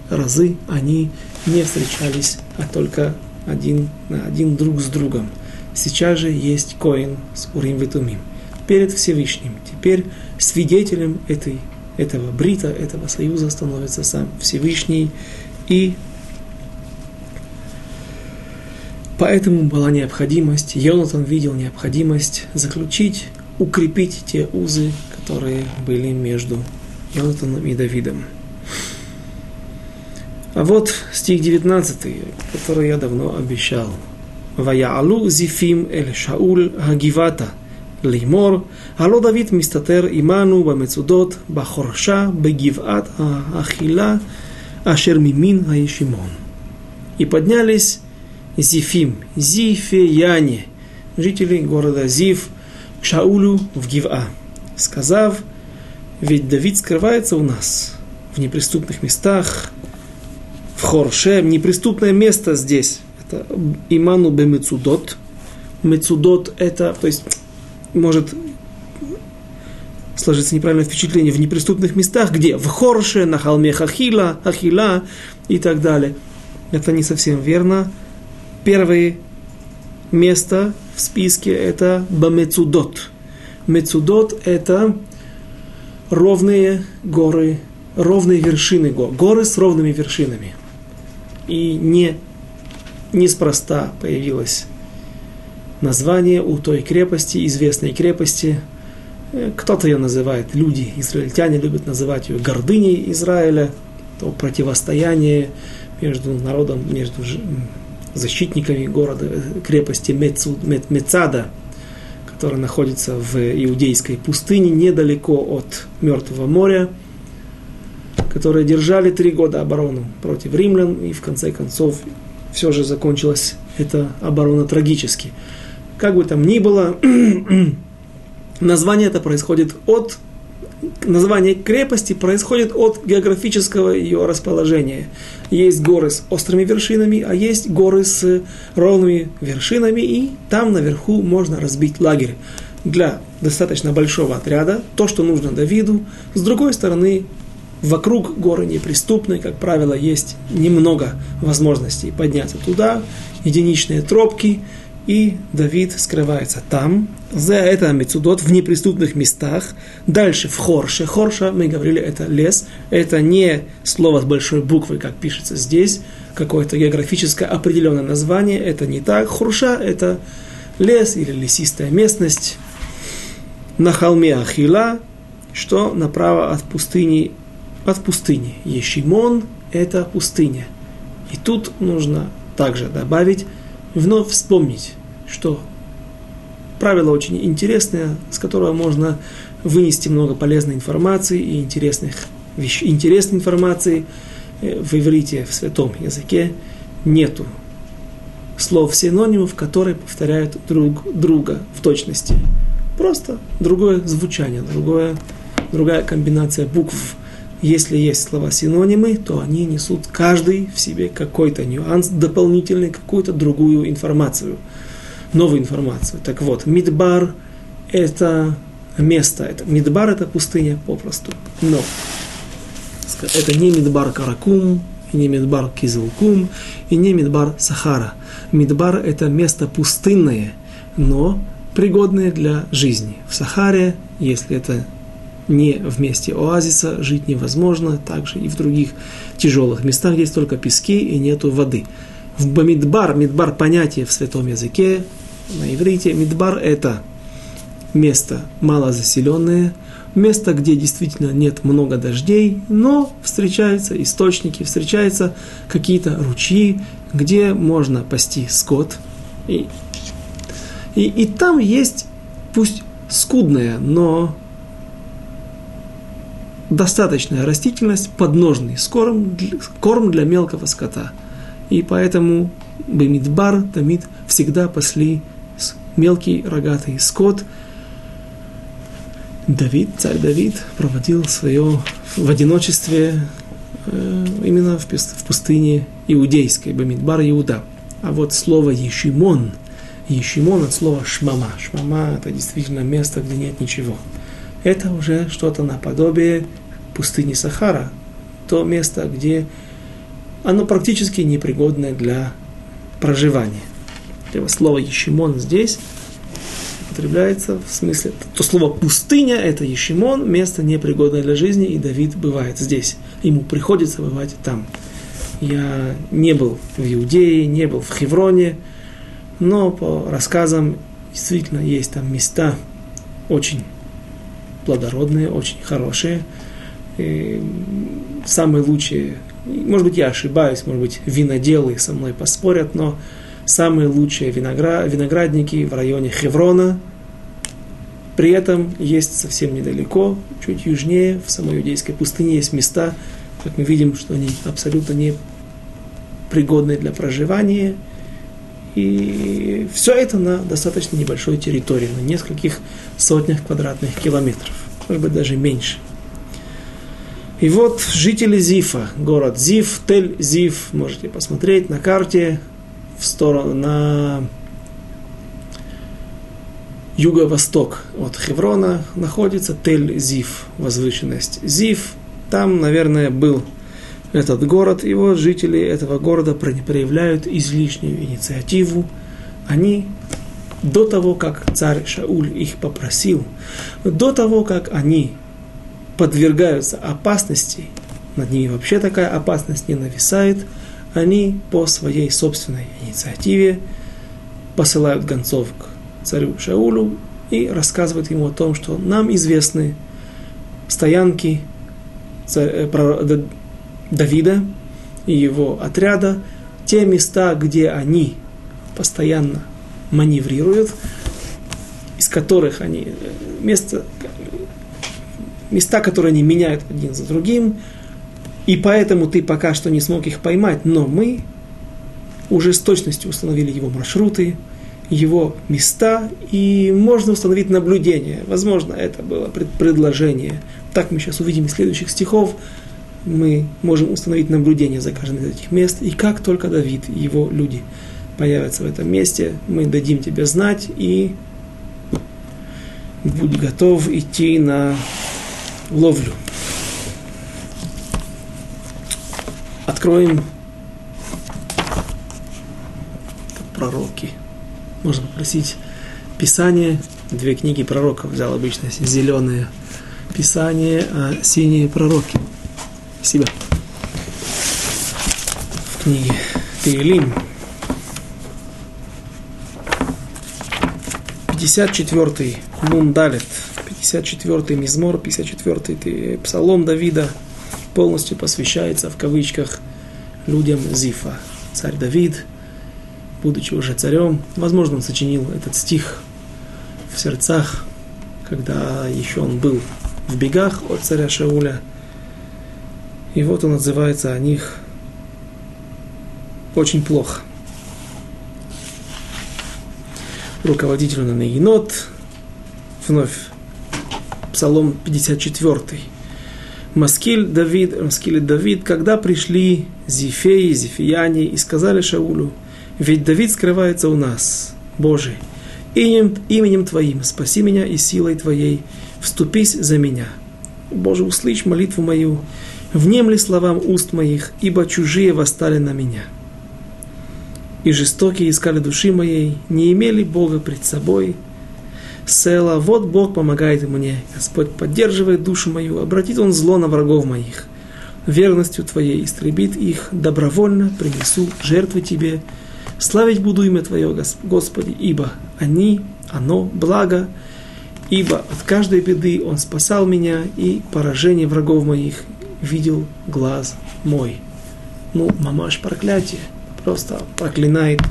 разы они не встречались, а только один один друг с другом. Сейчас же есть Коин с Урим Ветумим перед Всевышним. Теперь свидетелем этой, этого брита, этого союза становится сам Всевышний. И Поэтому была необходимость, Йонатан видел необходимость заключить, укрепить те узы, которые были между Йонатаном и Давидом. А вот стих 19, который я давно обещал. ויעלו זיפים אל שאול הגבעתה לאמור, הלא דוד מסתתר עמנו במצודות, בחורשה, בגבעת האכילה, אשר ממין הישימון. И поднялись Зифим, Зифеяне, жители города Зив, к Шаулю в Гива, сказав, ведь Давид скрывается у нас в неприступных местах, в Хорше, неприступное место здесь, место. Иману бе мецудот. Это, то есть, может сложиться неправильное впечатление в неприступных местах, где? В Хорше, на холме Хахила, Хахила и так далее. Это не совсем верно. Первое место в списке это Бамецудот. Мецудот это ровные горы, ровные вершины гор, горы с ровными вершинами. И не неспроста появилось название у той крепости, известной крепости. Э, кто-то ее называет, люди, израильтяне любят называть ее гордыней Израиля, то противостояние между народом, между защитниками города, э, крепости Мецуд, Мецада, которая находится в иудейской пустыне, недалеко от Мертвого моря, которые держали три года оборону против римлян, и в конце концов все же закончилась эта оборона трагически. Как бы там ни было, название это происходит от название крепости происходит от географического ее расположения. Есть горы с острыми вершинами, а есть горы с ровными вершинами, и там наверху можно разбить лагерь для достаточно большого отряда, то, что нужно Давиду. С другой стороны, вокруг горы неприступной, как правило, есть немного возможностей подняться туда, единичные тропки – и Давид скрывается там. За это Мецудот в неприступных местах. Дальше в Хорше. Хорша, мы говорили, это лес. Это не слово с большой буквы, как пишется здесь. Какое-то географическое определенное название. Это не так. Хорша – это лес или лесистая местность. На холме Ахила, что направо от пустыни, от пустыни. Ешимон – это пустыня. И тут нужно также добавить вновь вспомнить, что правило очень интересное, с которого можно вынести много полезной информации и интересных вещей. Интересной информации э, в иврите, в святом языке нету слов синонимов, которые повторяют друг друга в точности. Просто другое звучание, другое, другая комбинация букв. Если есть слова синонимы, то они несут каждый в себе какой-то нюанс дополнительный, какую-то другую информацию, новую информацию. Так вот, Мидбар – это место, это, Мидбар – это пустыня попросту. Но это не Мидбар Каракум, и не Мидбар Кизилкум, и не Мидбар Сахара. Мидбар – это место пустынное, но пригодное для жизни. В Сахаре, если это не в месте оазиса жить невозможно, также и в других тяжелых местах, есть только пески и нету воды. В Бамидбар, Мидбар понятие в святом языке, на иврите, Мидбар это место малозаселенное, место, где действительно нет много дождей, но встречаются источники, встречаются какие-то ручьи, где можно пасти скот. И, и, и там есть, пусть скудная, но достаточная растительность, подножный корм, корм для мелкого скота. И поэтому Бемидбар, Тамид всегда пасли мелкий рогатый скот. Давид, царь Давид, проводил свое в одиночестве э, именно в, пустыне иудейской, Бамидбар Иуда. А вот слово Ешимон, Ешимон от слова Шмама. Шмама это действительно место, где нет ничего. Это уже что-то наподобие пустыни Сахара, то место, где оно практически непригодное для проживания. Слово Ешимон здесь употребляется в смысле, то слово пустыня это Ешимон, место непригодное для жизни, и Давид бывает здесь. Ему приходится бывать там. Я не был в Иудее, не был в Хевроне, но по рассказам действительно есть там места очень плодородные, очень хорошие, самые лучшие, может быть, я ошибаюсь, может быть, виноделы со мной поспорят, но самые лучшие виноград, виноградники в районе Хеврона. При этом есть совсем недалеко, чуть южнее, в самой иудейской пустыне есть места, как мы видим, что они абсолютно не пригодны для проживания. И все это на достаточно небольшой территории, на нескольких сотнях квадратных километров, может быть, даже меньше – и вот жители Зифа, город Зиф, Тель-Зиф, можете посмотреть на карте, в сторону, на юго-восток от Хеврона находится Тель-Зив, возвышенность Зив. Там, наверное, был этот город, и вот жители этого города проявляют излишнюю инициативу. Они до того, как царь Шауль их попросил, до того, как они подвергаются опасности, над ними вообще такая опасность не нависает, они по своей собственной инициативе посылают гонцов к царю Шаулю и рассказывают ему о том, что нам известны стоянки э, Давида и его отряда, те места, где они постоянно маневрируют, из которых они, э, место, места, которые они меняют один за другим, и поэтому ты пока что не смог их поймать, но мы уже с точностью установили его маршруты, его места, и можно установить наблюдение. Возможно, это было предложение. Так мы сейчас увидим из следующих стихов. Мы можем установить наблюдение за каждым из этих мест. И как только Давид и его люди появятся в этом месте, мы дадим тебе знать и будь готов идти на ловлю. Откроем пророки. Можно попросить Писание, две книги пророков взял обычно зеленые Писание, а синие пророки. Себя. В книге Таилим. 54-й Мундалет, 54-й Мизмор, 54-й Псалом Давида полностью посвящается в кавычках людям Зифа. Царь Давид, будучи уже царем, возможно, он сочинил этот стих в сердцах, когда еще он был в бегах от царя Шауля. И вот он отзывается о них очень плохо – руководителю на Нагинот, вновь Псалом 54. Маскиль Давид, Маскиль Давид, когда пришли Зифеи, Зифияне и сказали Шаулю, ведь Давид скрывается у нас, Боже, именем, именем Твоим спаси меня и силой Твоей, вступись за меня. Боже, услышь молитву мою, внемли словам уст моих, ибо чужие восстали на меня и жестокие искали души моей, не имели Бога пред собой. Села, вот Бог помогает мне, Господь поддерживает душу мою, обратит Он зло на врагов моих. Верностью Твоей истребит их, добровольно принесу жертвы Тебе. Славить буду имя Твое, Господи, ибо они, оно, благо, ибо от каждой беды Он спасал меня, и поражение врагов моих видел глаз мой. Ну, мамаш проклятие просто проклинает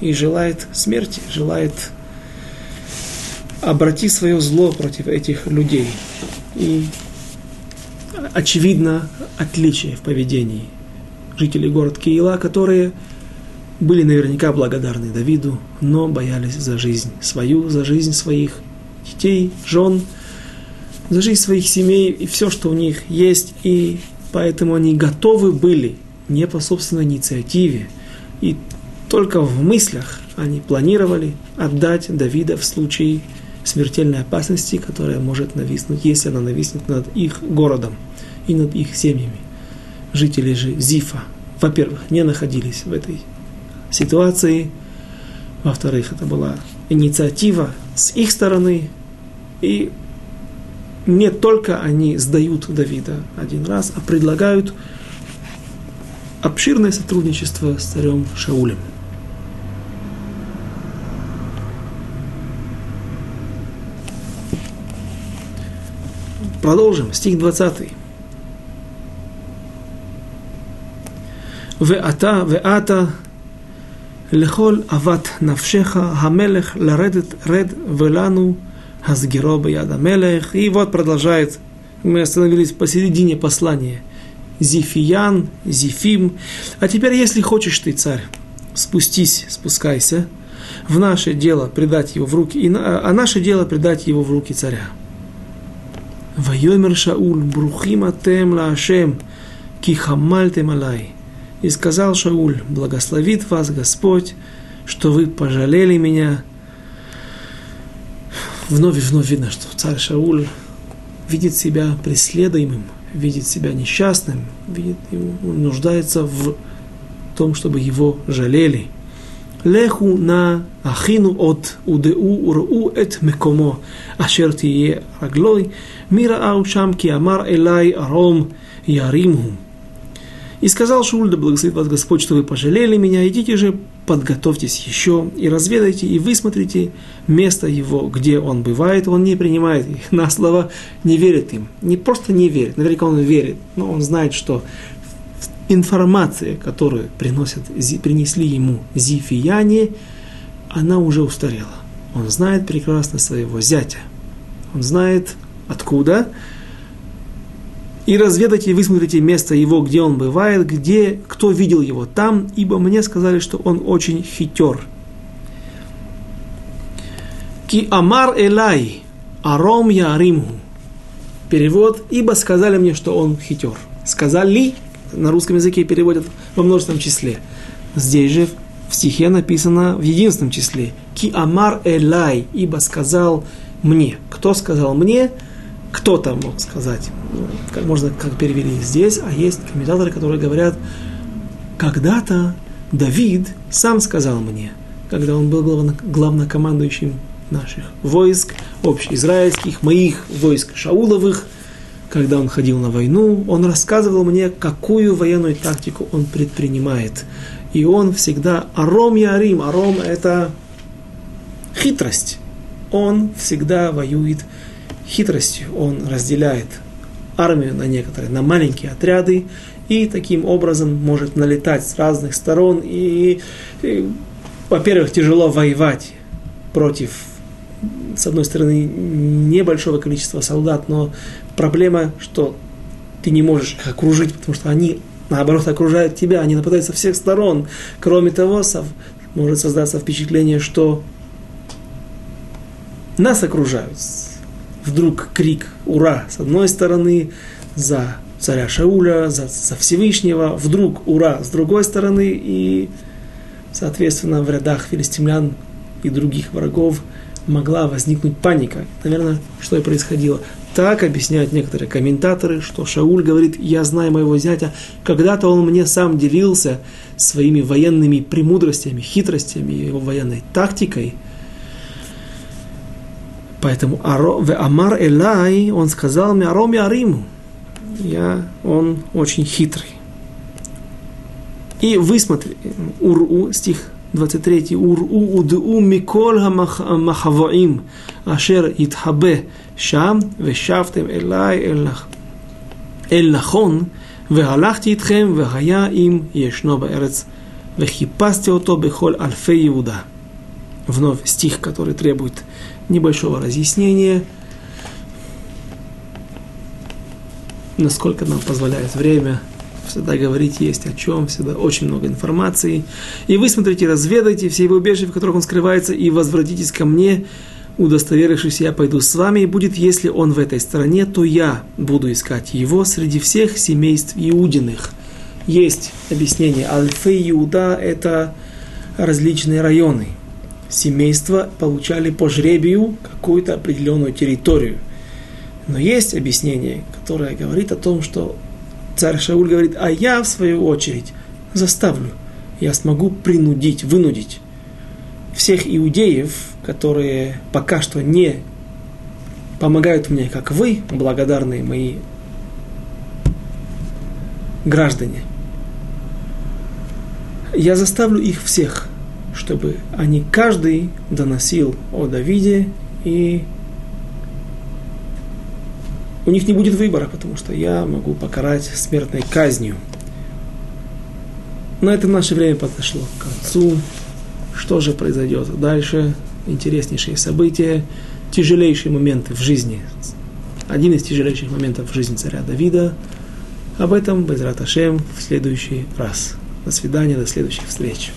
и желает смерти, желает обратить свое зло против этих людей. И очевидно отличие в поведении жителей города Киила, которые были наверняка благодарны Давиду, но боялись за жизнь свою, за жизнь своих детей, жен, за жизнь своих семей и все, что у них есть, и поэтому они готовы были не по собственной инициативе. И только в мыслях они планировали отдать Давида в случае смертельной опасности, которая может нависнуть, если она нависнет над их городом и над их семьями. Жители же Зифа, во-первых, не находились в этой ситуации, во-вторых, это была инициатива с их стороны, и не только они сдают Давида один раз, а предлагают обширное сотрудничество с царем Шаулем. Продолжим. Стих 20. ואתה ואתה לכל אבת נפשך המלך לרדת רד ולנו הסגירו ביד המלך. И вот продолжает, мы остановились посередине послания – Зифиян, Зифим. А теперь, если хочешь ты, царь, спустись, спускайся, в наше дело предать его в руки, и, а наше дело предать его в руки царя. Вайомер Шауль, брухим атем лаашем, ки хамальтем алай. И сказал Шауль, благословит вас Господь, что вы пожалели меня. Вновь и вновь видно, что царь Шауль видит себя преследуемым, видит себя несчастным, видит, нуждается в том, чтобы его жалели. Леху на ахину от удеу уру эт мекомо, ашер тие мира аушам ки амар элай аром яримху. И сказал Шуль, да благословит вас Господь, что вы пожалели меня, идите же, подготовьтесь еще и разведайте, и высмотрите место его, где он бывает. Он не принимает их на слова, не верит им. Не просто не верит, наверняка он верит, но он знает, что информация, которую приносят, принесли ему зифияне, она уже устарела. Он знает прекрасно своего зятя. Он знает откуда, и разведайте высмотрите место его, где он бывает, где, кто видел его там, ибо мне сказали, что он очень хитер. Ки амар элай, аром я ариму. Перевод, ибо сказали мне, что он хитер. Сказали, на русском языке переводят во множественном числе. Здесь же в стихе написано в единственном числе. Ки амар элай, ибо сказал мне. Кто сказал мне? Кто-то мог сказать, ну, как можно, как перевели здесь, а есть комментаторы, которые говорят, когда-то Давид сам сказал мне, когда он был главно, главнокомандующим наших войск, общеизраильских, моих войск Шауловых, когда он ходил на войну, он рассказывал мне, какую военную тактику он предпринимает. И он всегда аром ярим, аром это хитрость. Он всегда воюет хитростью он разделяет армию на некоторые, на маленькие отряды, и таким образом может налетать с разных сторон. И, и во-первых, тяжело воевать против, с одной стороны, небольшого количества солдат, но проблема, что ты не можешь их окружить, потому что они, наоборот, окружают тебя, они нападают со всех сторон. Кроме того, может создаться впечатление, что нас окружают вдруг крик «Ура!» с одной стороны, за царя Шауля, за, за Всевышнего, вдруг «Ура!» с другой стороны, и, соответственно, в рядах филистимлян и других врагов могла возникнуть паника. Наверное, что и происходило. Так объясняют некоторые комментаторы, что Шауль говорит, я знаю моего зятя, когда-то он мне сам делился своими военными премудростями, хитростями, его военной тактикой – Поэтому в Амар Элай он сказал мне Аром Ариму. Я, он очень хитрый. И высмотри, Уру, стих 23, Уру уду микол хамахавоим, ашер יתחבא שם, ושבתם אליי אל נכון, והלכתי איתכם, והיה אם ישנו בארץ, וחיפשתי אותו בכל אלפי יהודה. Вновь стих, который требует небольшого разъяснения, насколько нам позволяет время. Всегда говорить есть о чем, всегда очень много информации. И вы смотрите, разведайте все его убежища, в которых он скрывается, и возвратитесь ко мне, удостоверившись, я пойду с вами, и будет, если он в этой стране, то я буду искать его среди всех семейств Иудиных. Есть объяснение. Альфе Иуда – это различные районы – семейства получали по жребию какую-то определенную территорию. Но есть объяснение, которое говорит о том, что царь Шауль говорит, а я, в свою очередь, заставлю, я смогу принудить, вынудить всех иудеев, которые пока что не помогают мне, как вы, благодарные мои граждане, я заставлю их всех чтобы они каждый доносил о Давиде, и у них не будет выбора, потому что я могу покарать смертной казнью. На этом наше время подошло к концу. Что же произойдет дальше? Интереснейшие события, тяжелейшие моменты в жизни. Один из тяжелейших моментов в жизни царя Давида. Об этом, без Раташем, в следующий раз. До свидания, до следующих встреч.